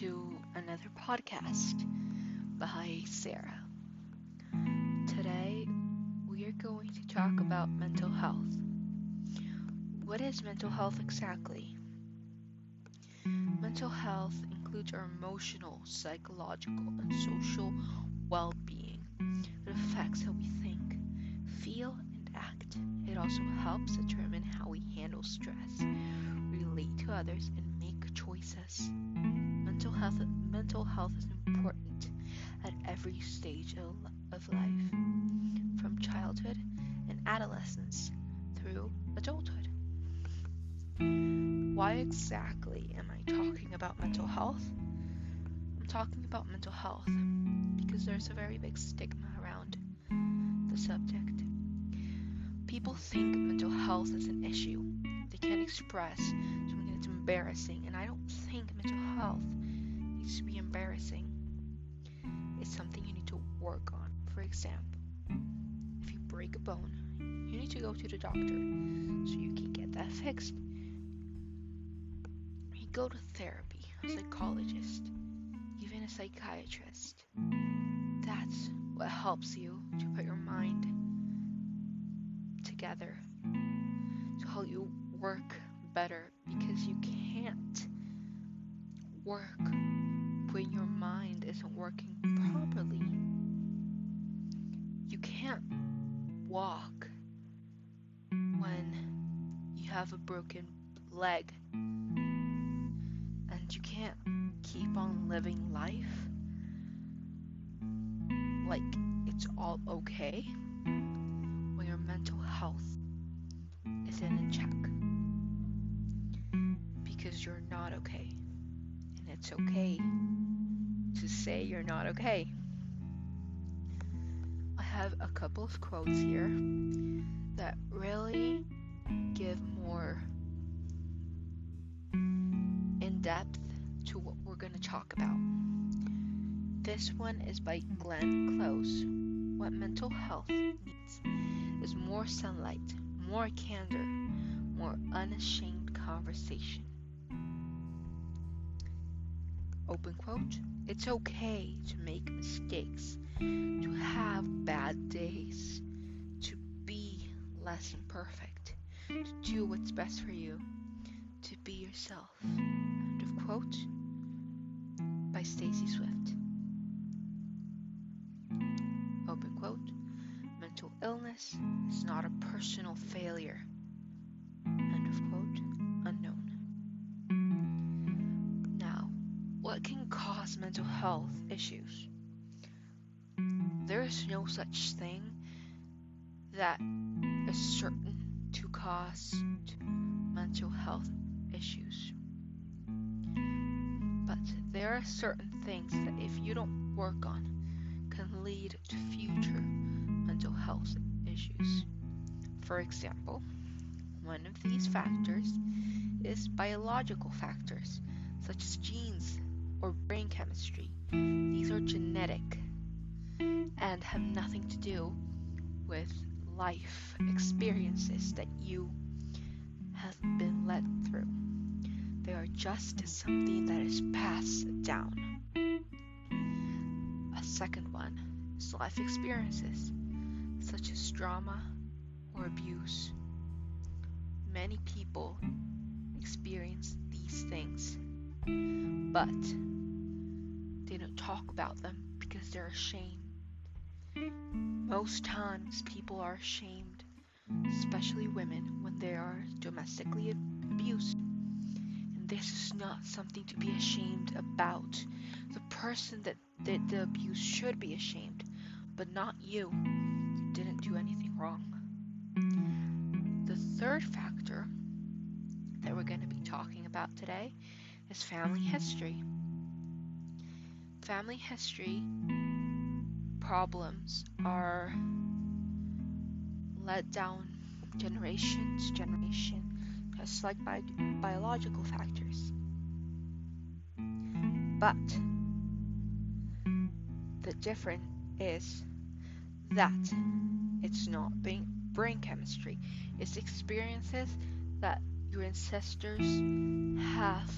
to another podcast by Sarah. Today, we are going to talk about mental health. What is mental health exactly? Mental health includes our emotional, psychological, and social well being. It affects how we think, feel, and act. It also helps determine how we handle stress, relate to others, and make choices. Mental health, mental health is important at every stage of life, from childhood and adolescence through adulthood. Why exactly am I talking about mental health? I'm talking about mental health because there's a very big stigma around the subject. People think mental health is an issue they can't express something that's embarrassing, and I don't think mental health to be embarrassing. It's something you need to work on. For example, if you break a bone, you need to go to the doctor so you can get that fixed. You go to therapy, a psychologist, even a psychiatrist. That's what helps you to put your mind together to help you work better because you can't work when your mind isn't working properly. You can't walk when you have a broken leg. And you can't keep on living life like it's all okay when your mental health isn't in check. Because you're not okay. It's okay to say you're not okay. I have a couple of quotes here that really give more in depth to what we're going to talk about. This one is by Glenn Close. What mental health needs is more sunlight, more candor, more unashamed conversation. Open quote. It's okay to make mistakes, to have bad days, to be less than perfect, to do what's best for you, to be yourself. End of quote by Stacy Swift. Open quote. Mental illness is not a personal failure. End of quote. Mental health issues? There is no such thing that is certain to cause mental health issues. But there are certain things that if you don't work on can lead to future mental health issues. For example, one of these factors is biological factors, such as genes or brain chemistry. These are genetic and have nothing to do with life experiences that you have been led through. They are just something that is passed down. A second one is life experiences, such as trauma or abuse. Many people experience these things, but they don't talk about them because they're ashamed. Most times, people are ashamed, especially women, when they are domestically abused. And this is not something to be ashamed about. The person that did the abuse should be ashamed, but not you. You didn't do anything wrong. The third factor that we're going to be talking about today is family history. Family history problems are led down generation to generation, just like by biological factors. But the difference is that it's not being brain chemistry, it's experiences that your ancestors have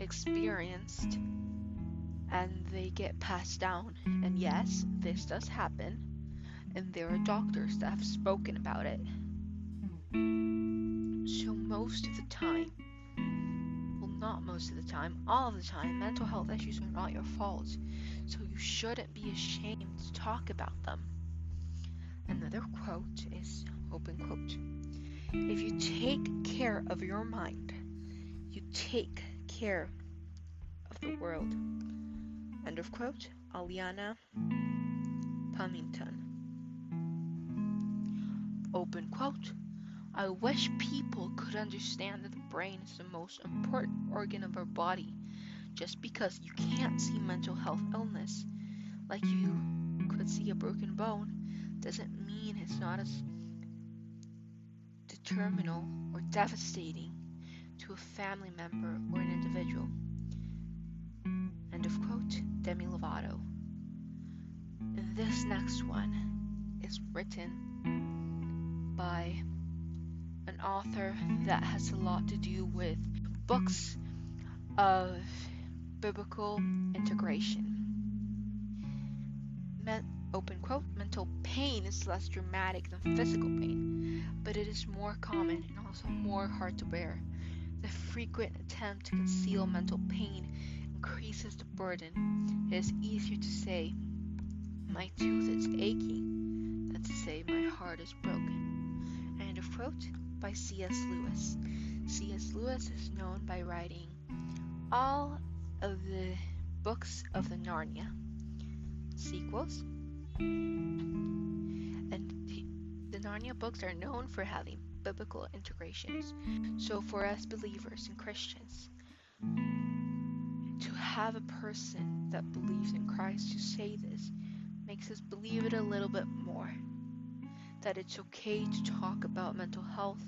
experienced and they get passed down. And yes, this does happen, and there are doctors that have spoken about it. So, most of the time, well, not most of the time, all the time, mental health issues are not your fault. So, you shouldn't be ashamed to talk about them. Another quote is open quote If you take care of your mind, you take care of the world. End of quote. Aliana Pemington. Open quote. I wish people could understand that the brain is the most important organ of our body. Just because you can't see mental health illness like you could see a broken bone doesn't mean it's not as determinal or devastating to a family member or an individual. End of quote, Demi Lovato. This next one is written by an author that has a lot to do with books of biblical integration. open quote, mental pain is less dramatic than physical pain, but it is more common and also more hard to bear. Frequent attempt to conceal mental pain increases the burden. It is easier to say, My tooth is aching, than to say, My heart is broken. And of quote by C.S. Lewis. C.S. Lewis is known by writing all of the books of the Narnia sequels. And the Narnia books are known for having biblical integrations. So, for us believers and Christians, to have a person that believes in Christ to say this makes us believe it a little bit more. That it's okay to talk about mental health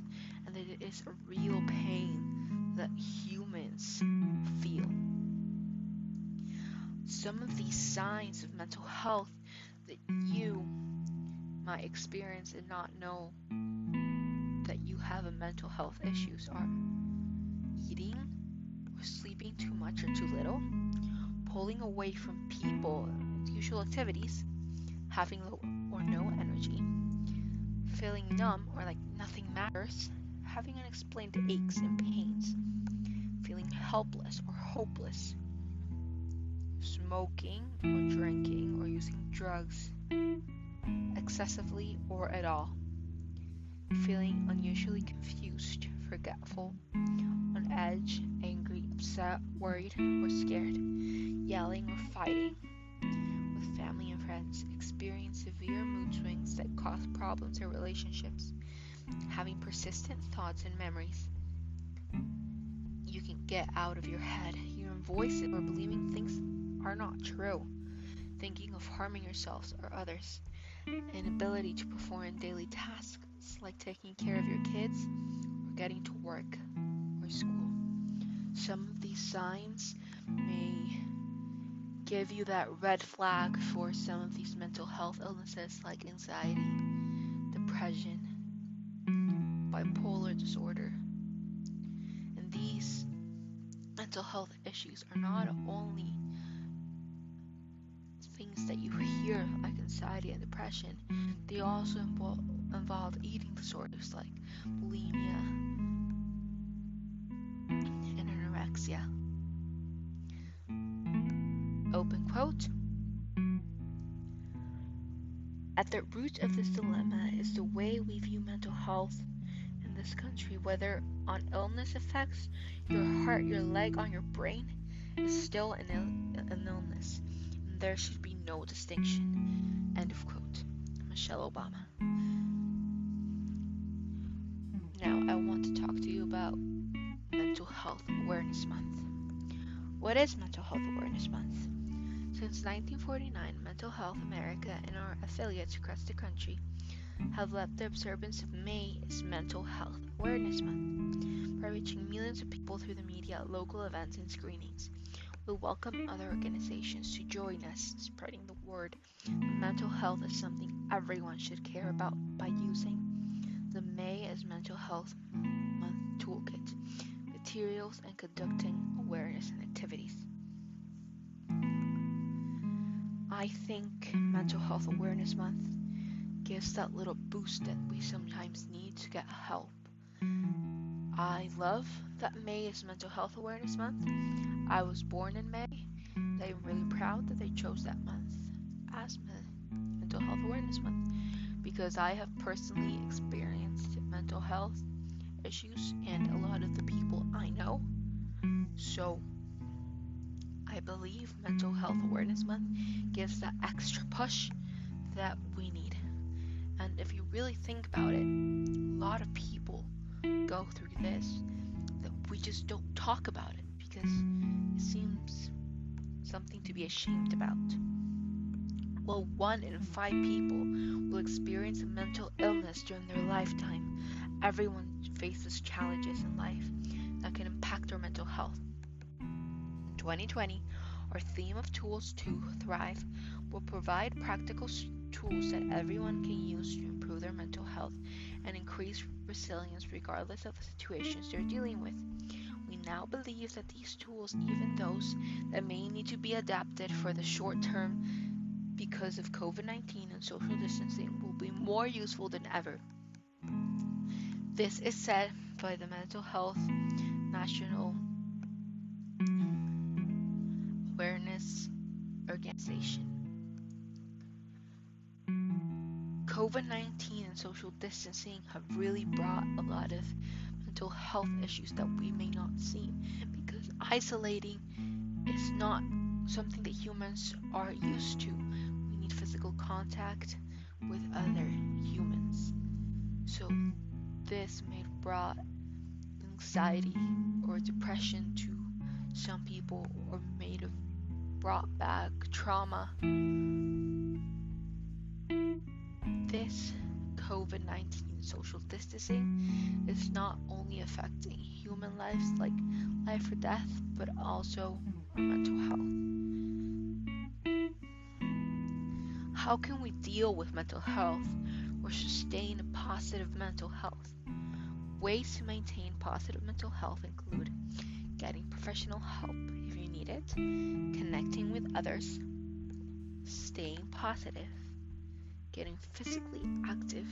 and that it is a real pain that humans feel. Some of these signs of mental health that you might experience and not know mental health issues are eating or sleeping too much or too little, pulling away from people usual activities, having low or no energy, feeling numb or like nothing matters, having unexplained aches and pains, feeling helpless or hopeless, smoking or drinking or using drugs excessively or at all feeling unusually confused, forgetful, on edge, angry, upset, worried, or scared, yelling or fighting with family and friends, experience severe mood swings that cause problems in relationships, having persistent thoughts and memories. You can get out of your head, hearing voices or believing things are not true, thinking of harming yourselves or others, inability to perform daily tasks like taking care of your kids or getting to work or school. Some of these signs may give you that red flag for some of these mental health illnesses like anxiety, depression, bipolar disorder. And these mental health issues are not only things that you hear like anxiety and depression, they also involve involve eating disorders like bulimia and anorexia. Open quote. At the root of this dilemma is the way we view mental health in this country, whether on illness affects your heart, your leg, on your brain, is still an, Ill- an. There should be no distinction. End of quote. Michelle Obama. Now, I want to talk to you about Mental Health Awareness Month. What is Mental Health Awareness Month? Since 1949, Mental Health America and our affiliates across the country have led the observance of May as Mental Health Awareness Month by reaching millions of people through the media, local events, and screenings. We welcome other organizations to join us spreading the word mental health is something everyone should care about by using the May as Mental Health Month Toolkit materials and conducting awareness and activities. I think Mental Health Awareness Month gives that little boost that we sometimes need to get help. I love that May is Mental Health Awareness Month. I was born in May. I'm really proud that they chose that month as Mental Health Awareness Month because I have personally experienced mental health issues and a lot of the people I know. So I believe Mental Health Awareness Month gives that extra push that we need. And if you really think about it, a lot of people go through this that we just don't talk about it because it seems something to be ashamed about. Well, one in five people will experience a mental illness during their lifetime. Everyone faces challenges in life that can impact our mental health. In 2020, our theme of Tools to Thrive will provide practical tools that everyone can use to improve their mental health and increase resilience regardless of the situations they're dealing with. We now believe that these tools, even those that may need to be adapted for the short term because of COVID 19 and social distancing, will be more useful than ever. This is said by the Mental Health National 19 and social distancing have really brought a lot of mental health issues that we may not see because isolating is not something that humans are used to. We need physical contact with other humans. So, this may have brought anxiety or depression to some people or may have brought back trauma. This COVID 19 social distancing is not only affecting human lives like life or death, but also mental health. How can we deal with mental health or sustain positive mental health? Ways to maintain positive mental health include getting professional help if you need it, connecting with others, staying positive, getting physically active,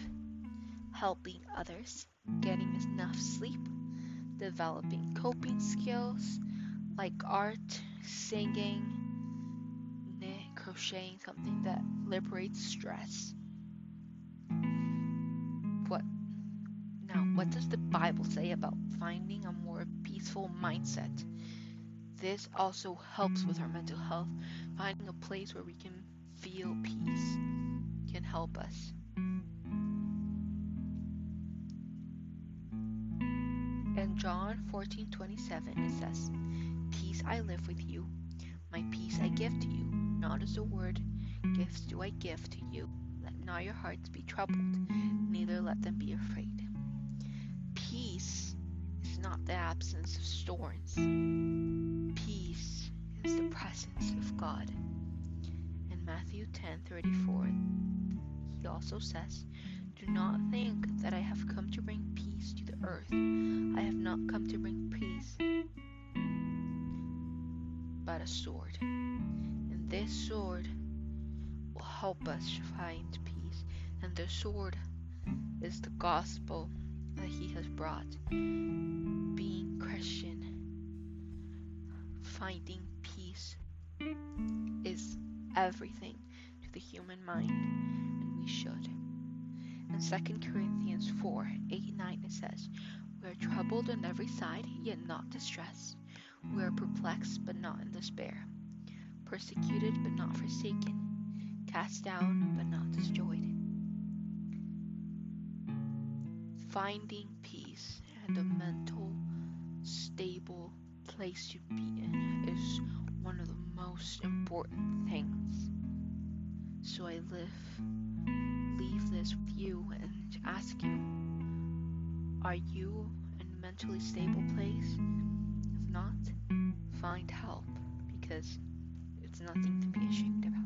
helping others, getting enough sleep, developing coping skills like art, singing, crocheting, something that liberates stress. What now, what does the Bible say about finding a more peaceful mindset? This also helps with our mental health. Finding a place where we can feel peace can help us. In John 14:27 it says, "Peace I live with you, my peace I give to you, not as the word gifts do I give to you. Let not your hearts be troubled, neither let them be afraid." Peace is not the absence of storms. Peace is the presence of God. In Matthew 10:34, he also says, "Do not think that I have come to bring peace to the earth. I have not come to bring peace, but a sword. And this sword will help us find peace. And the sword is the gospel that he has brought. Being Christian, finding peace is everything to the human mind, should. In 2 Corinthians 4 8 9, it says, We are troubled on every side, yet not distressed. We are perplexed, but not in despair. Persecuted, but not forsaken. Cast down, but not destroyed. Finding peace and a mental, stable place to be in is one of the most important things. So I live, leave this with you and ask you Are you in a mentally stable place? If not, find help because it's nothing to be ashamed about.